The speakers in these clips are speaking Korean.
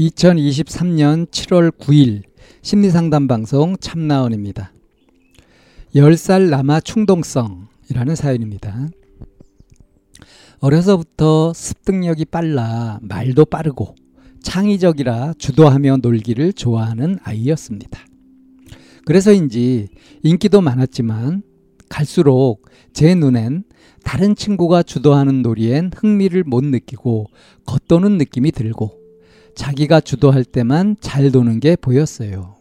2023년 7월 9일 심리상담 방송 참나원입니다. 10살 남아 충동성이라는 사연입니다. 어려서부터 습득력이 빨라 말도 빠르고 창의적이라 주도하며 놀기를 좋아하는 아이였습니다. 그래서인지 인기도 많았지만 갈수록 제 눈엔 다른 친구가 주도하는 놀이엔 흥미를 못 느끼고 겉도는 느낌이 들고 자기가 주도할 때만 잘 도는 게 보였어요.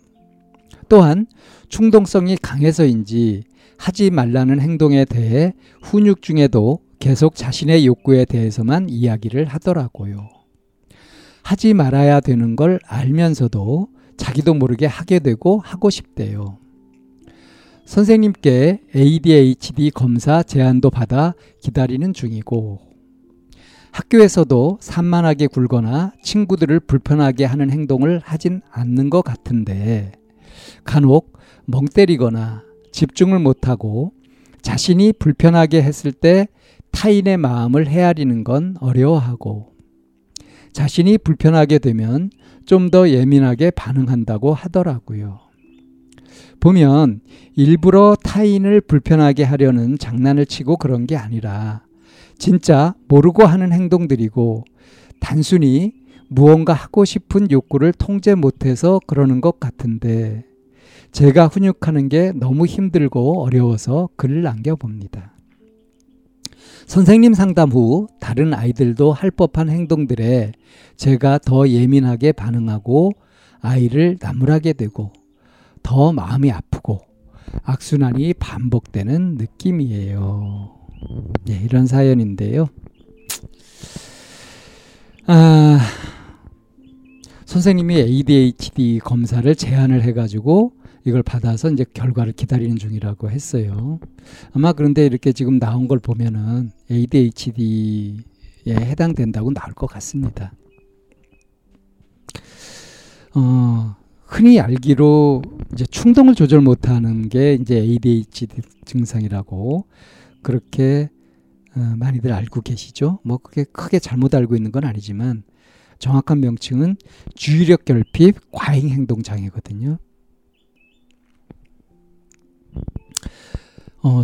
또한 충동성이 강해서인지 하지 말라는 행동에 대해 훈육 중에도 계속 자신의 욕구에 대해서만 이야기를 하더라고요. 하지 말아야 되는 걸 알면서도 자기도 모르게 하게 되고 하고 싶대요. 선생님께 ADHD 검사 제안도 받아 기다리는 중이고 학교에서도 산만하게 굴거나 친구들을 불편하게 하는 행동을 하진 않는 것 같은데 간혹 멍 때리거나 집중을 못하고 자신이 불편하게 했을 때 타인의 마음을 헤아리는 건 어려워하고 자신이 불편하게 되면 좀 더 예민하게 반응한다고 하더라고요. 보면 일부러 타인을 불편하게 하려는 장난을 치고 그런 게 아니라 진짜 모르고 하는 행동들이고 단순히 무언가 하고 싶은 욕구를 통제 못해서 그러는 것 같은데 제가 훈육하는 게 너무 힘들고 어려워서 글을 남겨봅니다. 선생님 상담 후 다른 아이들도 할 법한 행동들에 제가 더 예민하게 반응하고 아이를 나무라게 되고 더 마음이 아프고 악순환이 반복되는 느낌이에요. 네, 이런 사연인데요. 아, 선생님이 ADHD 검사를 제안을 해가지고 이걸 받아서 이제 결과를 기다리는 중이라고 했어요. 아마 그런데 이렇게 지금 나온 걸 보면은 ADHD에 해당된다고 나올 것 같습니다. 어, 흔히 알기로 이제 충동을 조절 못하는 게 이제 ADHD 증상이라고 그렇게 어, 많이들 알고 계시죠. 뭐 그게 크게 잘못 알고 있는 건 아니지만 정확한 명칭은 주의력 결핍 과잉 행동 장애거든요. 어,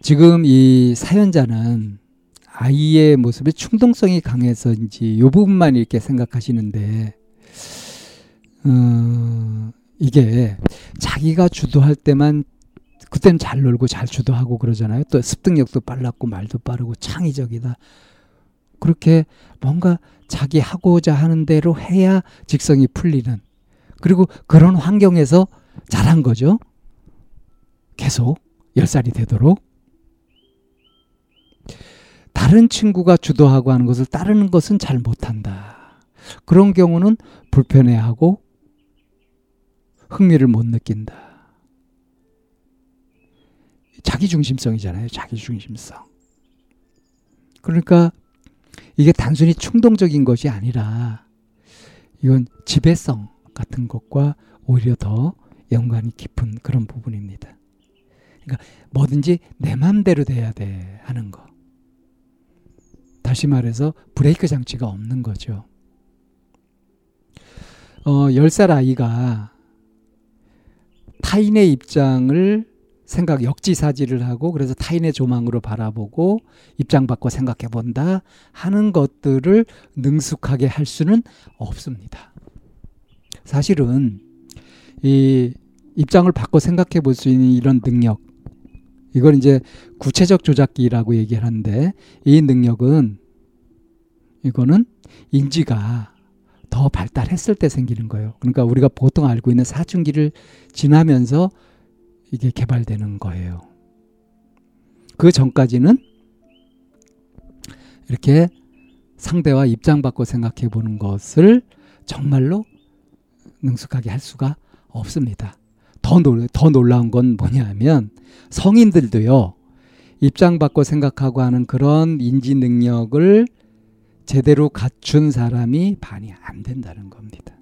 지금 이 사연자는 아이의 모습에 충동성이 강해서인지 이 부분만 이렇게 생각하시는데 어, 이게 자기가 주도할 때만 그때는 잘 놀고 잘 주도하고 그러잖아요. 또 습득력도 빨랐고 말도 빠르고 창의적이다. 그렇게 뭔가 자기 하고자 하는 대로 해야 직성이 풀리는 그리고 그런 환경에서 자란 거죠. 계속 10살이 되도록. 다른 친구가 주도하고 하는 것을 따르는 것은 잘 못한다. 그런 경우는 불편해하고 흥미를 못 느낀다. 자기 중심성이잖아요. 자기 중심성. 그러니까 이게 단순히 충동적인 것이 아니라 이건 지배성 같은 것과 오히려 더 연관이 깊은 그런 부분입니다. 그러니까 뭐든지 내 맘대로 돼야 돼 하는 거. 다시 말해서 브레이크 장치가 없는 거죠. 어, 10살 아이가 타인의 입장을 생각 역지사지를 하고 그래서 타인의 조망으로 바라보고 입장 바꿔 생각해 본다 하는 것들을 능숙하게 할 수는 없습니다. 사실은 이 입장을 바꿔 생각해 볼 수 있는 이런 능력 이걸 이제 구체적 조작기라고 얘기를 하는데 이 능력은 이거는 인지가 더 발달했을 때 생기는 거예요. 그러니까 우리가 보통 알고 있는 사춘기를 지나면서 이게 개발되는 거예요. 그 전까지는 이렇게 상대와 입장 바꿔 생각해 보는 것을 정말로 능숙하게 할 수가 없습니다. 더, 놀, 더 놀라운 건 뭐냐면 성인들도요, 입장 바꿔 생각하고 하는 그런 인지 능력을 제대로 갖춘 사람이 반이 안 된다는 겁니다.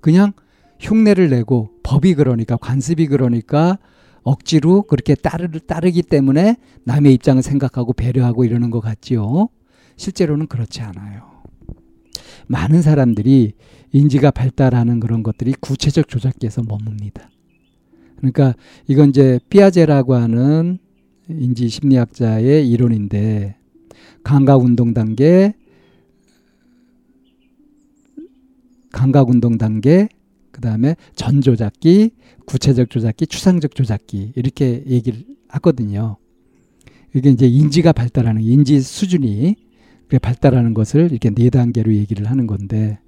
그냥 흉내를 내고 법이 그러니까 관습이 그러니까 억지로 그렇게 따르, 따르기 때문에 남의 입장을 생각하고 배려하고 이러는 것 같지요. 실제로는 그렇지 않아요. 많은 사람들이 인지가 발달하는 그런 것들이 구체적 조작기에서 머뭅니다. 그러니까 이건 이제 피아제라고 하는 인지 심리학자의 이론인데 감각 운동 단계 감각 운동 단계 그 다음에 전조작기, 구체적 조작기, 추상적 조작기 이렇게 얘기를 하거든요. 이게 이제 인지가 발달하는 인지 수준이 발달하는 것을 이렇게 네 단계로 얘기를 하는 건데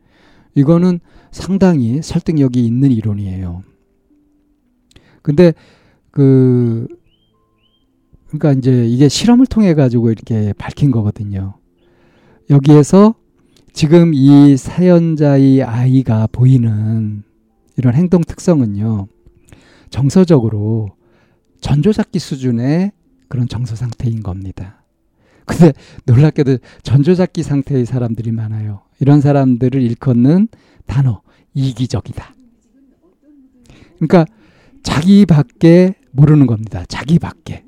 이거는 상당히 설득력이 있는 이론이에요. 근데 그 그러니까 이제 이게 실험을 통해 가지고 이렇게 밝힌 거거든요. 여기에서 지금 이 사연자의 아이가 보이는 이런 행동 특성은요. 정서적으로 전조잡기 수준의 그런 정서 상태인 겁니다. 근데 놀랍게도 전조잡기 상태의 사람들이 많아요. 이런 사람들을 일컫는 단어 이기적이다. 그러니까 자기밖에 모르는 겁니다. 자기밖에.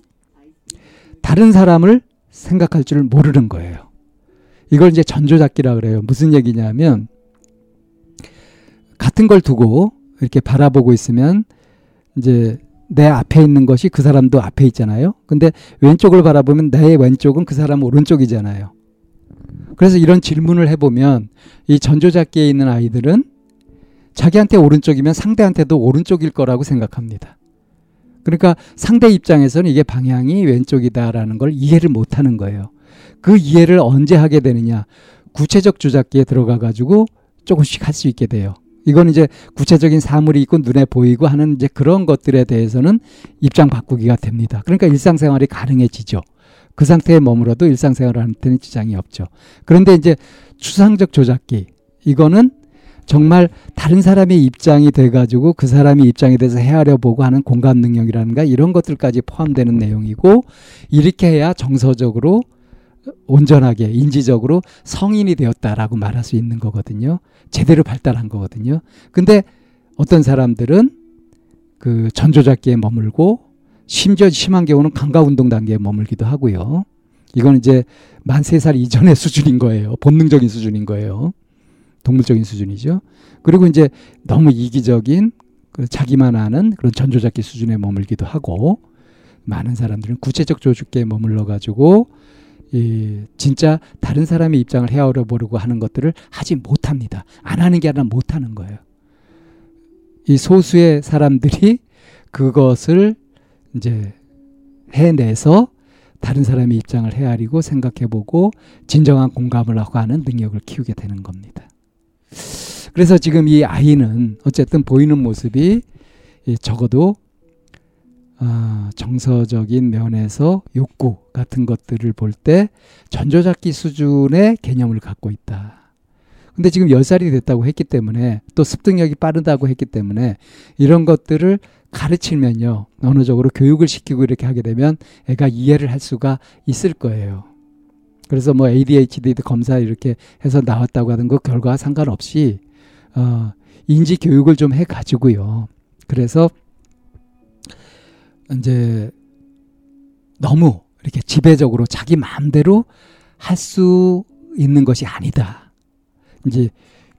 다른 사람을 생각할 줄 모르는 거예요. 이걸 이제 전조잡기라 그래요. 무슨 얘기냐면 같은 걸 두고 이렇게 바라보고 있으면 이제 내 앞에 있는 것이 그 사람도 앞에 있잖아요. 근데 왼쪽을 바라보면 내 왼쪽은 그 사람 오른쪽이잖아요. 그래서 이런 질문을 해보면 이 전조잡기에 있는 아이들은 자기한테 오른쪽이면 상대한테도 오른쪽일 거라고 생각합니다. 그러니까 상대 입장에서는 이게 방향이 왼쪽이다라는 걸 이해를 못 하는 거예요. 그 이해를 언제 하게 되느냐. 구체적 조작기에 들어가 가지고 조금씩 할 수 있게 돼요. 이건 이제 구체적인 사물이 있고 눈에 보이고 하는 이제 그런 것들에 대해서는 입장 바꾸기가 됩니다. 그러니까 일상생활이 가능해지죠. 그 상태에 머물어도 일상생활한테는 지장이 없죠. 그런데 이제 추상적 조작기 이거는 정말 다른 사람의 입장이 돼가지고 그 사람의 입장에 대해서 헤아려 보고 하는 공감 능력이라는가 이런 것들까지 포함되는 내용이고 이렇게 해야 정서적으로 온전하게 인지적으로 성인이 되었다라고 말할 수 있는 거거든요. 제대로 발달한 거거든요. 근데 어떤 사람들은 그 전조작기에 머물고 심지어 심한 경우는 감각 운동 단계에 머물기도 하고요. 이건 이제 만 세 살 이전의 수준인 거예요. 본능적인 수준인 거예요. 동물적인 수준이죠. 그리고 이제 너무 이기적인 그 자기만 아는 그런 전조작기 수준에 머물기도 하고 많은 사람들은 구체적 조직계에 머물러 가지고 이 진짜 다른 사람의 입장을 헤아려 보려고 하는 것들을 하지 못합니다. 안 하는 게 아니라 못 하는 거예요. 이 소수의 사람들이 그것을 이제 해내서 다른 사람의 입장을 헤아리고 생각해보고 진정한 공감을 하고 하는 능력을 키우게 되는 겁니다. 그래서 지금 이 아이는 어쨌든 보이는 모습이 적어도 어, 정서적인 면에서 욕구 같은 것들을 볼 때 전조잡기 수준의 개념을 갖고 있다. 근데 지금 10살이 됐다고 했기 때문에 또 습득력이 빠르다고 했기 때문에 이런 것들을 가르치면요. 쪽으로 교육을 시키고 이렇게 하게 되면 애가 이해를 할 수가 있을 거예요. 그래서 뭐 ADHD 검사 이렇게 해서 나왔다고 하는 것 결과 상관없이 어, 인지 교육을 좀 해 가지고요. 그래서 이제 너무 이렇게 지배적으로 자기 마음대로 할 수 있는 것이 아니다. 이제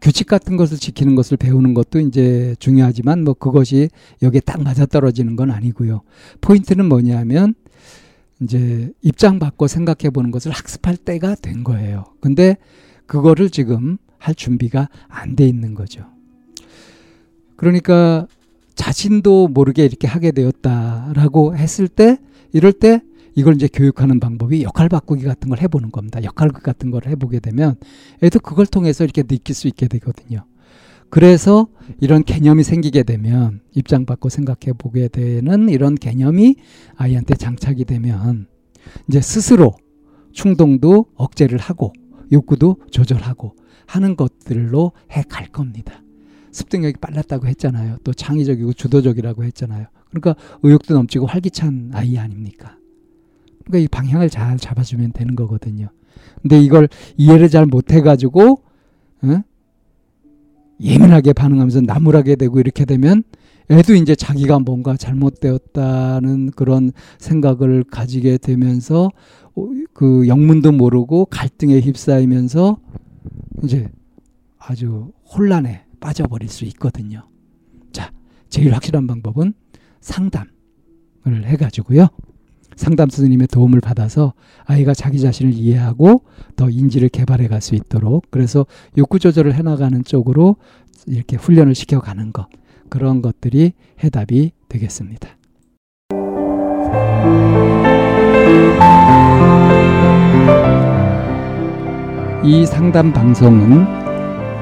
규칙 같은 것을 지키는 것을 배우는 것도 이제 중요하지만 뭐 그것이 여기에 딱 맞아떨어지는 건 아니고요. 포인트는 뭐냐면 이제 입장 바꿔 생각해 보는 것을 학습할 때가 된 거예요. 근데 그거를 지금 할 준비가 안 돼 있는 거죠. 그러니까 자신도 모르게 이렇게 하게 되었다라고 했을 때 이럴 때 이걸 이제 교육하는 방법이 역할 바꾸기 같은 걸 해보는 겁니다. 역할 같은 걸 해보게 되면 애도 그걸 통해서 이렇게 느낄 수 있게 되거든요. 그래서 이런 개념이 생기게 되면 입장 바꿔 생각해 보게 되는 이런 개념이 아이한테 장착이 되면 이제 스스로 충동도 억제를 하고 욕구도 조절하고 하는 것들로 해 갈 겁니다. 습득력이 빨랐다고 했잖아요. 또 창의적이고 주도적이라고 했잖아요. 그러니까 의욕도 넘치고 활기찬 아이 아닙니까? 그러니까 이 방향을 잘 잡아주면 되는 거거든요. 근데 이걸 이해를 잘 못해가지고 어? 예민하게 반응하면서 나무라게 되고 이렇게 되면 애도 이제 자기가 뭔가 잘못되었다는 그런 생각을 가지게 되면서 어, 그 영문도 모르고 갈등에 휩싸이면서 이제 아주 혼란에 빠져버릴 수 있거든요. 자, 제일 확실한 방법은 상담을 해가지고요. 상담 스님의 도움을 받아서 아이가 자기 자신을 이해하고 더 인지를 개발해 갈 수 있도록 그래서 욕구 조절을 해나가는 쪽으로 이렇게 훈련을 시켜가는 것 그런 것들이 해답이 되겠습니다. 이 상담 방송은